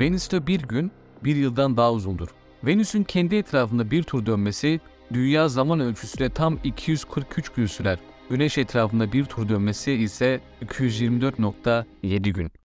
Venüs'te bir gün bir yıldan daha uzundur. Venüs'ün kendi etrafında bir tur dönmesi dünya zaman ölçüsüyle tam 243 gün sürer. Güneş etrafında bir tur dönmesi ise 224.7 gün.